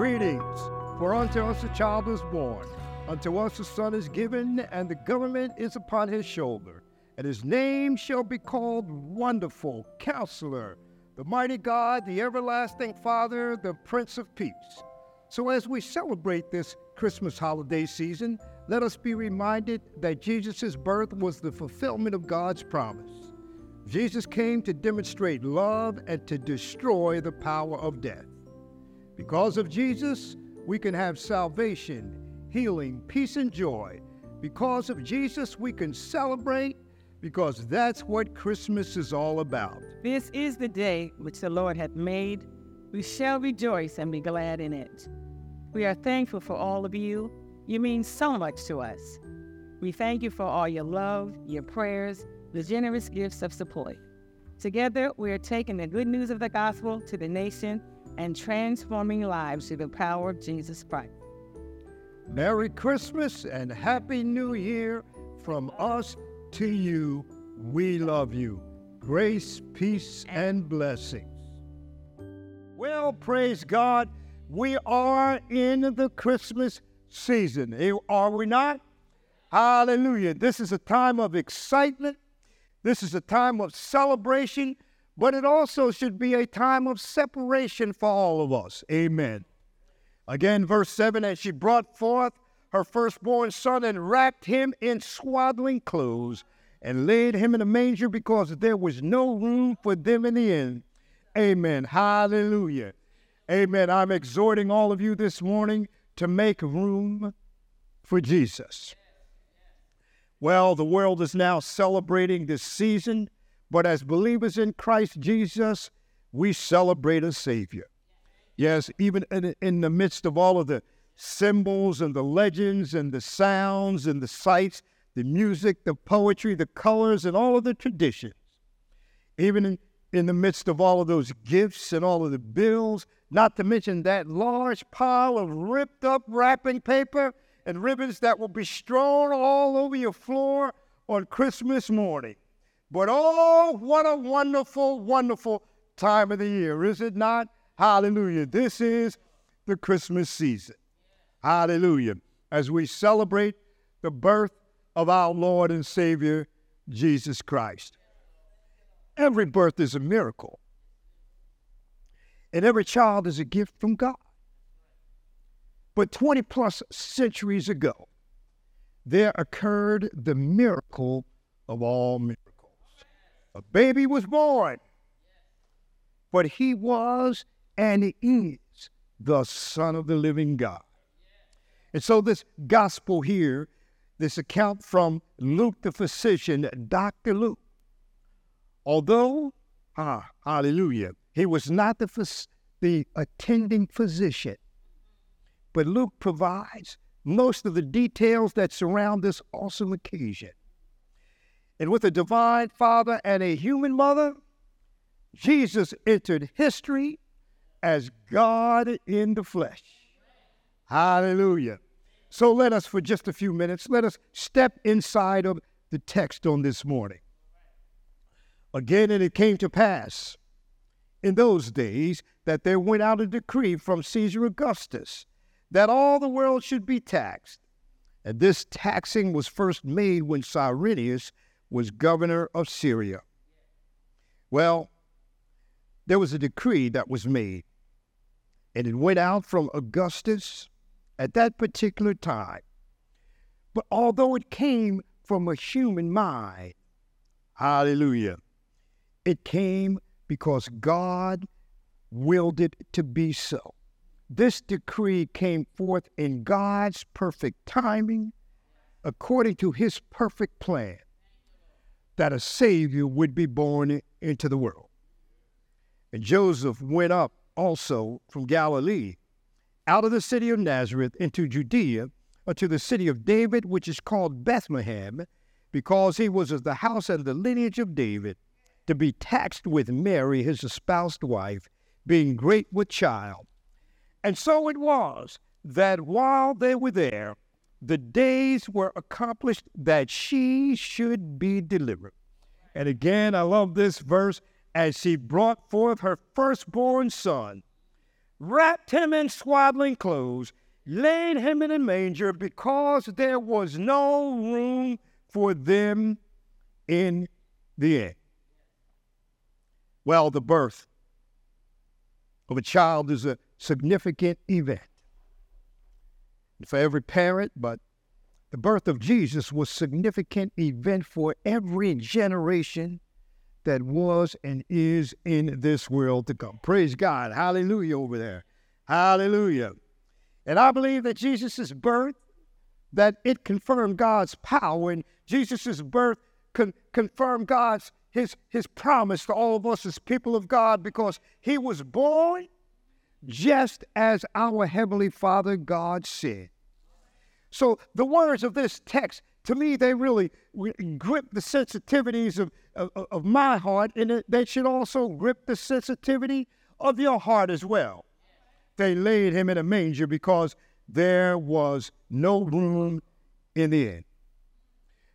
Greetings, for unto us a child is born, unto us a son is given, and the government is upon his shoulder. And his name shall be called Wonderful, Counselor, the Mighty God, the Everlasting Father, the Prince of Peace. So, as we celebrate this Christmas holiday season, let us be reminded that Jesus' birth was the fulfillment of God's promise. Jesus came to demonstrate love and to destroy the power of death. Because of Jesus, we can have salvation, healing, peace, and joy. Because of Jesus, we can celebrate because that's what Christmas is all about. This is the day which the Lord hath made. We shall rejoice and be glad in it. We are thankful for all of you. You mean so much to us. We thank you for all your love, your prayers, the generous gifts of support. Together, we are taking the good news of the gospel to the nation and transforming lives through the power of Jesus Christ. Merry Christmas and Happy New Year from us to you. We love you. Grace, peace, and blessings. Well, praise God. We are in the Christmas season, eh, are we not? Hallelujah. This is a time of excitement. This is a time of celebration but it also should be a time of separation for all of us. Amen. Again, verse 7 And she brought forth her firstborn son and wrapped him in swaddling clothes and laid him in a manger because there was no room for them in the inn. Amen. Hallelujah. Amen. I'm exhorting all of you this morning to make room for Jesus. Well, the world is now celebrating this season but as believers in Christ Jesus, we celebrate a Savior. Yes, even in, in the midst of all of the symbols and the legends and the sounds and the sights, the music, the poetry, the colors, and all of the traditions, even in, in the midst of all of those gifts and all of the bills, not to mention that large pile of ripped up wrapping paper and ribbons that will be strewn all over your floor on Christmas morning. But oh, what a wonderful, wonderful time of the year, is it not? Hallelujah. This is the Christmas season. Hallelujah. As we celebrate the birth of our Lord and Savior, Jesus Christ. Every birth is a miracle, and every child is a gift from God. But 20 plus centuries ago, there occurred the miracle of all miracles a baby was born, but he was and is the Son of the living God. And so, this gospel here, this account from Luke the physician, Dr. Luke, although, ah, hallelujah, he was not the, the attending physician, but Luke provides most of the details that surround this awesome occasion. And with a divine father and a human mother, Jesus entered history as God in the flesh. Hallelujah. So let us, for just a few minutes, let us step inside of the text on this morning. Again, and it came to pass in those days that there went out a decree from Caesar Augustus that all the world should be taxed. And this taxing was first made when Cyrenius was governor of Syria. Well, there was a decree that was made, and it went out from Augustus at that particular time. But although it came from a human mind, hallelujah, it came because God willed it to be so. This decree came forth in God's perfect timing, according to his perfect plan that a Savior would be born into the world. And Joseph went up also from Galilee, out of the city of Nazareth into Judea, unto the city of David, which is called Bethlehem, because he was of the house and the lineage of David, to be taxed with Mary, his espoused wife, being great with child. And so it was that while they were there, the days were accomplished that she should be delivered. And again, I love this verse as she brought forth her firstborn son. wrapped him in swaddling clothes, laid him in a manger because there was no room for them in the inn. Well, the birth of a child is a significant event for every parent, but the birth of Jesus was a significant event for every generation that was and is in this world to come. Praise God. Hallelujah over there. Hallelujah. And I believe that Jesus' birth, that it confirmed God's power, and Jesus' birth con- confirmed God's his, his promise to all of us as people of God because he was born just as our Heavenly Father God said. So the words of this text, to me, they really grip the sensitivities of, of, of my heart, and they should also grip the sensitivity of your heart as well. They laid him in a manger because there was no room in the inn.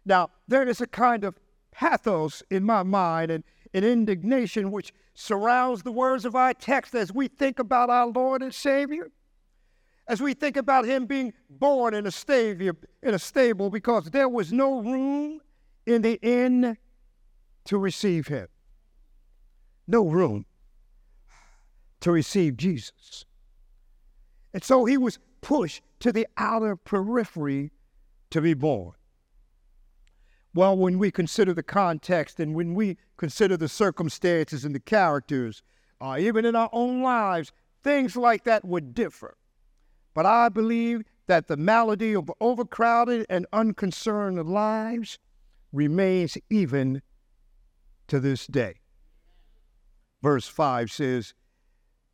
Now, there is a kind of pathos in my mind and an indignation which surrounds the words of our text as we think about our Lord and Savior, as we think about Him being born in a stable, in a stable because there was no room in the inn to receive Him. No room to receive Jesus. And so He was pushed to the outer periphery to be born. Well, when we consider the context and when we consider the circumstances and the characters, uh, even in our own lives, things like that would differ. But I believe that the malady of overcrowded and unconcerned lives remains even to this day. Verse 5 says,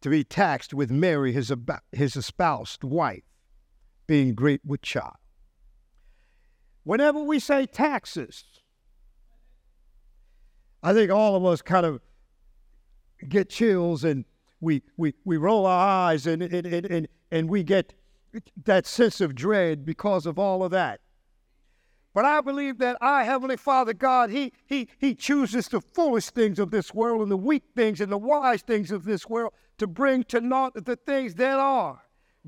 to be taxed with Mary, his, his espoused wife, being great with child. Whenever we say taxes, I think all of us kind of get chills and we, we, we roll our eyes and, and, and, and we get that sense of dread because of all of that. But I believe that our Heavenly Father God, He, he, he chooses the foolish things of this world and the weak things and the wise things of this world to bring to naught the things that are.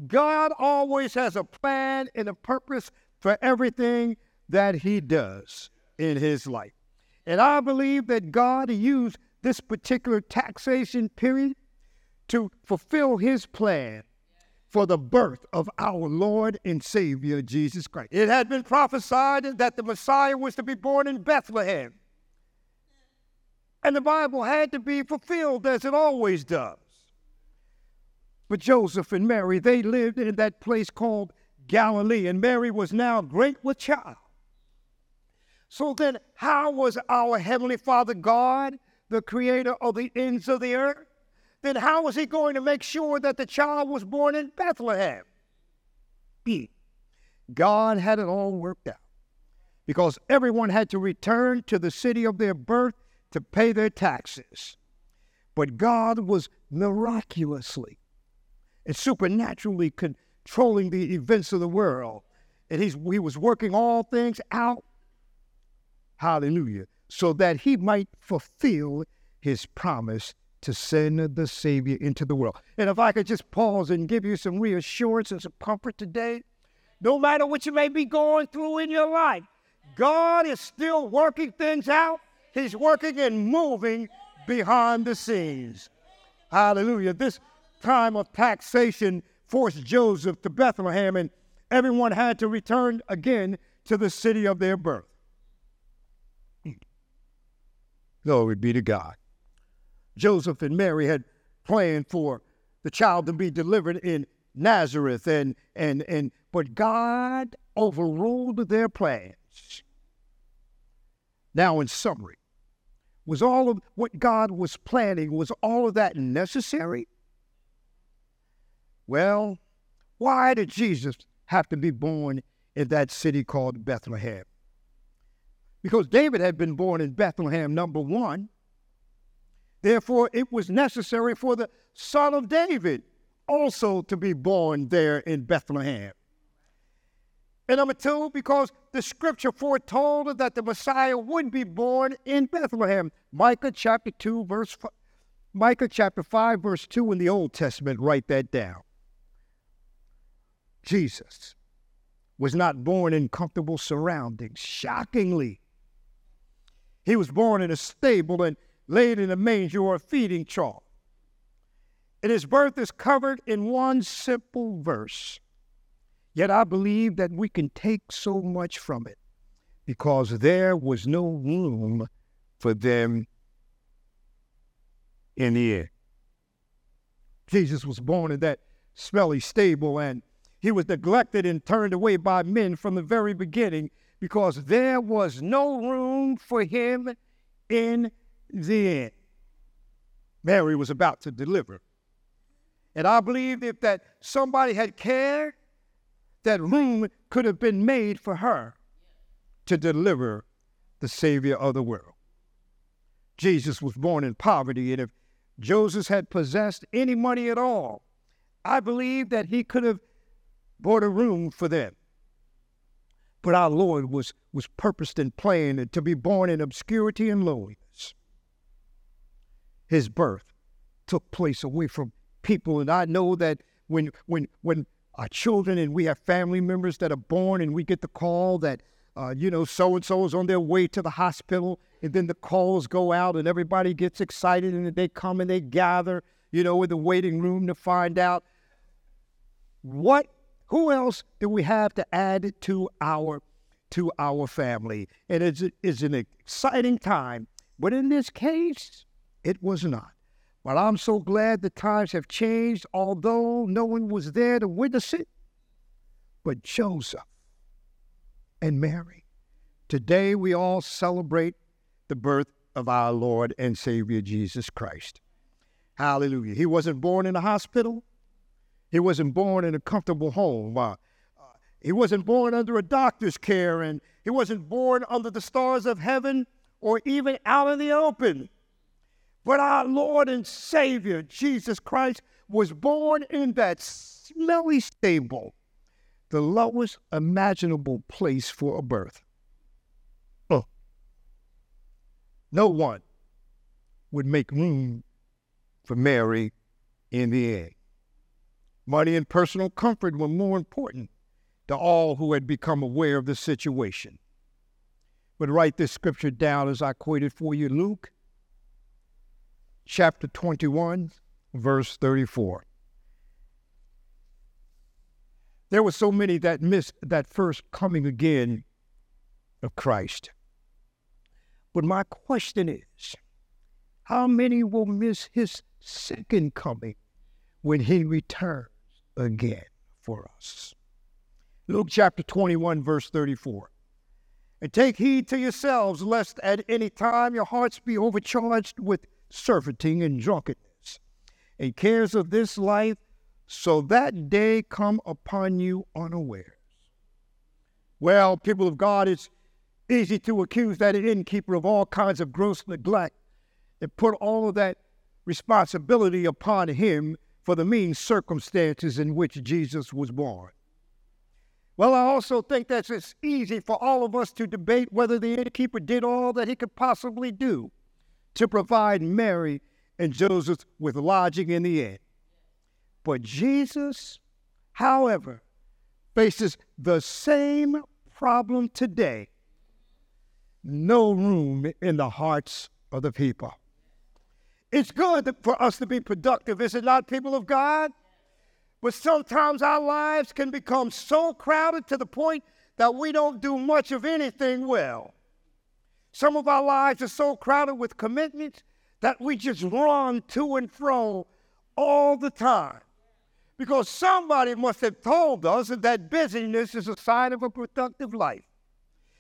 God always has a plan and a purpose for everything that he does in his life. And I believe that God used this particular taxation period to fulfill his plan for the birth of our Lord and Savior Jesus Christ. It had been prophesied that the Messiah was to be born in Bethlehem. And the Bible had to be fulfilled as it always does. But Joseph and Mary, they lived in that place called Galilee, and Mary was now great with child. So then, how was our Heavenly Father God, the creator of the ends of the earth, then how was he going to make sure that the child was born in Bethlehem? God had it all worked out because everyone had to return to the city of their birth to pay their taxes. But God was miraculously and supernaturally controlling the events of the world. And he's, he was working all things out, hallelujah, so that he might fulfill his promise to send the Savior into the world. And if I could just pause and give you some reassurance and some comfort today, no matter what you may be going through in your life, God is still working things out. He's working and moving behind the scenes. Hallelujah. This time of taxation forced Joseph to Bethlehem, and everyone had to return again to the city of their birth. Glory be to God. Joseph and Mary had planned for the child to be delivered in Nazareth, and, and, and but God overruled their plans. Now, in summary, was all of what God was planning, was all of that necessary? Well, why did Jesus have to be born in that city called Bethlehem? Because David had been born in Bethlehem, number one. Therefore, it was necessary for the son of David also to be born there in Bethlehem. And number two, because the scripture foretold that the Messiah would be born in Bethlehem. Micah chapter 2, verse Micah chapter 5, verse 2 in the Old Testament, write that down. Jesus was not born in comfortable surroundings. Shockingly, he was born in a stable and laid in a manger or a feeding trough. And his birth is covered in one simple verse. Yet I believe that we can take so much from it because there was no room for them in the end. Jesus was born in that smelly stable and he was neglected and turned away by men from the very beginning because there was no room for him in the end. Mary was about to deliver. And I believe if that somebody had cared, that room could have been made for her to deliver the Savior of the world. Jesus was born in poverty, and if Joseph had possessed any money at all, I believe that he could have bought a room for them. But our Lord was, was purposed and planned to be born in obscurity and lowliness. His birth took place away from people, and I know that when when when our children and we have family members that are born and we get the call that uh, you know so and so is on their way to the hospital and then the calls go out and everybody gets excited and they come and they gather you know in the waiting room to find out what who else do we have to add to our to our family and it's, it's an exciting time but in this case it was not but I'm so glad the times have changed, although no one was there to witness it but Joseph and Mary. Today we all celebrate the birth of our Lord and Savior Jesus Christ. Hallelujah. He wasn't born in a hospital. He wasn't born in a comfortable home. Uh, uh, he wasn't born under a doctor's care, and he wasn't born under the stars of heaven or even out in the open. But our Lord and Savior, Jesus Christ, was born in that smelly stable, the lowest imaginable place for a birth. Oh. No one would make room for Mary in the end. Money and personal comfort were more important to all who had become aware of the situation. But write this scripture down as I quoted for you Luke chapter 21, verse 34. There were so many that missed that first coming again of Christ. But my question is how many will miss his second coming when he returns again for us? Luke chapter 21, verse 34. And take heed to yourselves, lest at any time your hearts be overcharged with surfeiting and drunkenness, and cares of this life, so that day come upon you unawares. Well, people of God, it's easy to accuse that innkeeper of all kinds of gross neglect and put all of that responsibility upon him for the mean circumstances in which Jesus was born. Well, I also think that it's easy for all of us to debate whether the innkeeper did all that he could possibly do to provide Mary and Joseph with lodging in the inn. But Jesus, however, faces the same problem today no room in the hearts of the people. It's good for us to be productive, is it not, people of God? But sometimes our lives can become so crowded to the point that we don't do much of anything well. Some of our lives are so crowded with commitments that we just run to and fro all the time. Because somebody must have told us that that busyness is a sign of a productive life.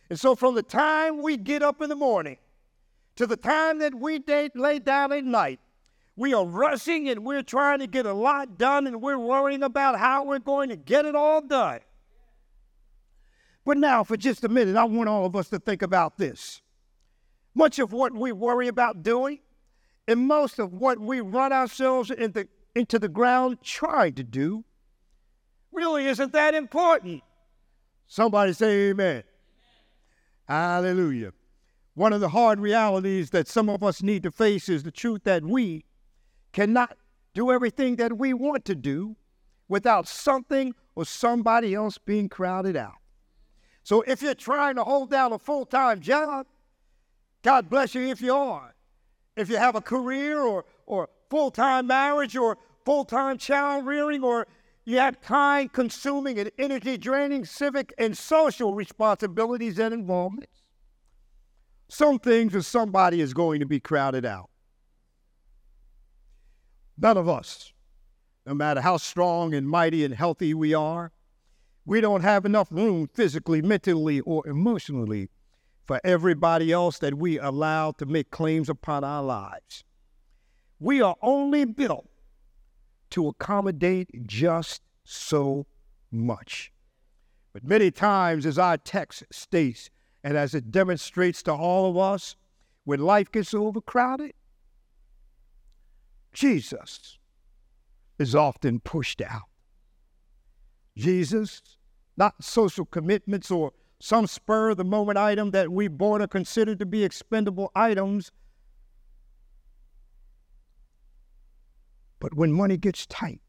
And so, from the time we get up in the morning to the time that we lay down at night, we are rushing and we're trying to get a lot done and we're worrying about how we're going to get it all done. But now, for just a minute, I want all of us to think about this. Much of what we worry about doing, and most of what we run ourselves into, into the ground trying to do, really isn't that important. Somebody say amen. Hallelujah. One of the hard realities that some of us need to face is the truth that we, cannot do everything that we want to do without something or somebody else being crowded out. So if you're trying to hold down a full time job, God bless you if you are. If you have a career or, or full time marriage or full time child rearing or you have time consuming and energy draining civic and social responsibilities and involvements. Some things or somebody is going to be crowded out. None of us, no matter how strong and mighty and healthy we are, we don't have enough room physically, mentally, or emotionally for everybody else that we allow to make claims upon our lives. We are only built to accommodate just so much. But many times, as our text states, and as it demonstrates to all of us, when life gets overcrowded, Jesus is often pushed out. Jesus, not social commitments or some spur of the moment item that we bought or considered to be expendable items. But when money gets tight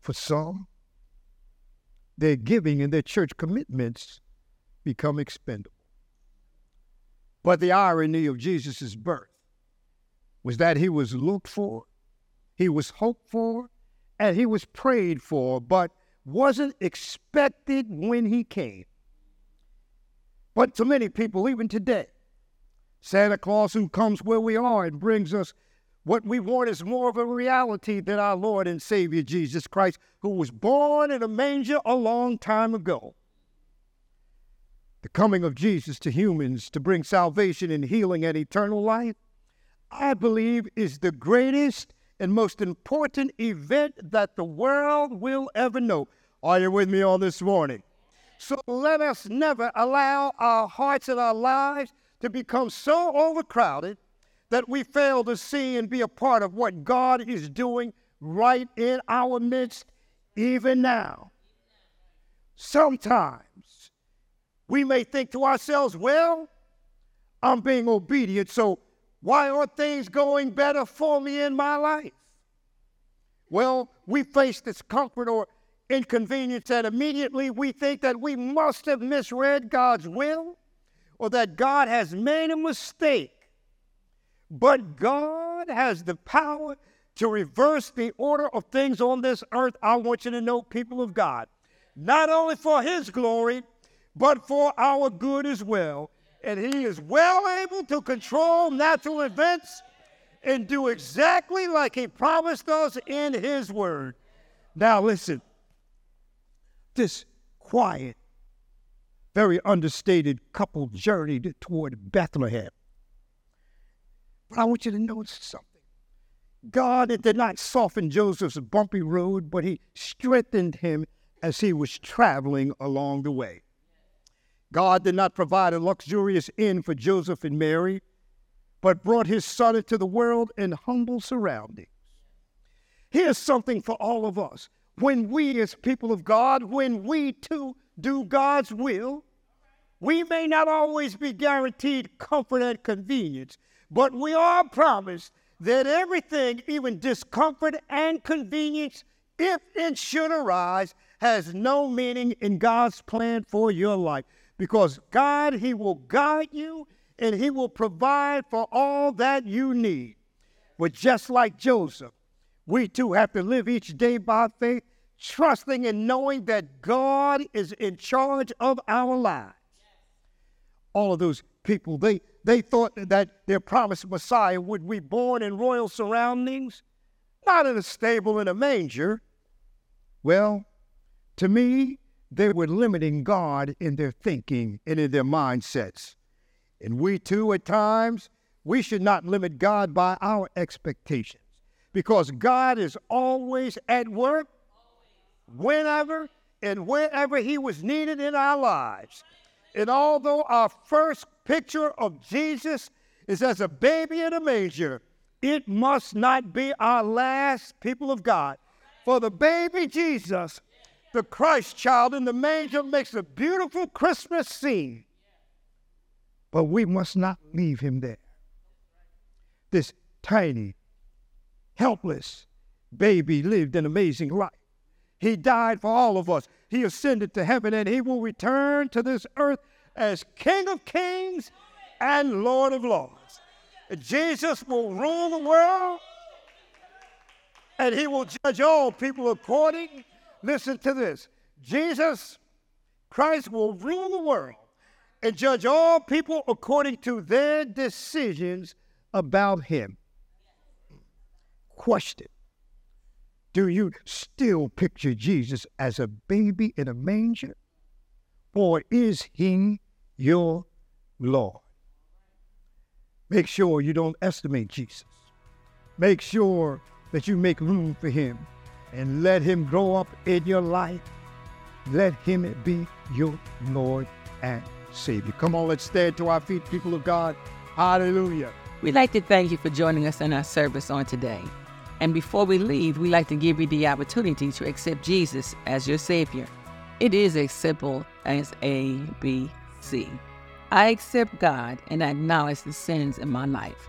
for some, their giving and their church commitments become expendable. But the irony of Jesus' birth was that he was looked for, he was hoped for, and he was prayed for, but wasn't expected when he came. But to many people, even today, Santa Claus, who comes where we are and brings us what we want, is more of a reality than our Lord and Savior Jesus Christ, who was born in a manger a long time ago. The coming of Jesus to humans to bring salvation and healing and eternal life, I believe, is the greatest and most important event that the world will ever know. Are you with me on this morning? So let us never allow our hearts and our lives to become so overcrowded that we fail to see and be a part of what God is doing right in our midst, even now. Sometimes we may think to ourselves, well, I'm being obedient, so why aren't things going better for me in my life? Well, we face discomfort or inconvenience that immediately we think that we must have misread God's will or that God has made a mistake. But God has the power to reverse the order of things on this earth. I want you to know, people of God, not only for His glory, but for our good as well. And He is well able to control natural events and do exactly like He promised us in His Word. Now, listen this quiet, very understated couple journeyed toward Bethlehem. But I want you to notice something. God did not soften Joseph's bumpy road, but he strengthened him as he was traveling along the way. God did not provide a luxurious inn for Joseph and Mary, but brought his son into the world in humble surroundings. Here's something for all of us when we, as people of God, when we too do God's will, we may not always be guaranteed comfort and convenience, but we are promised that everything, even discomfort and convenience, if it should arise, has no meaning in God's plan for your life. Because God, He will guide you and He will provide for all that you need. But just like Joseph, we too have to live each day by faith, trusting and knowing that God is in charge of our lives. All of those people, they, they thought that their promised Messiah would be born in royal surroundings, not in a stable in a manger. Well, to me, they were limiting God in their thinking and in their mindsets. And we too, at times, we should not limit God by our expectations because God is always at work whenever and wherever He was needed in our lives. And although our first picture of Jesus is as a baby in a manger, it must not be our last, people of God. For the baby Jesus, the Christ child in the manger, makes a beautiful Christmas scene. But we must not leave him there. This tiny helpless baby lived an amazing life. He died for all of us. He ascended to heaven and he will return to this earth as King of Kings and Lord of Lords. Jesus will rule the world and he will judge all people according. Listen to this Jesus Christ will rule the world and judge all people according to their decisions about him. Question Do you still picture Jesus as a baby in a manger? Or is he your Lord? Make sure you don't estimate Jesus. Make sure that you make room for him and let him grow up in your life. Let him be your Lord and Savior. Come on, let's stand to our feet, people of God. Hallelujah. We'd like to thank you for joining us in our service on today. And before we leave, we'd like to give you the opportunity to accept Jesus as your Savior. It is as simple as A, B, C. I accept God and I acknowledge the sins in my life.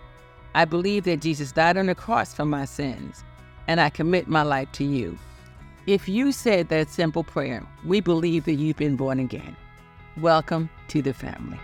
I believe that Jesus died on the cross for my sins, and I commit my life to you. If you said that simple prayer, we believe that you've been born again. Welcome to the family.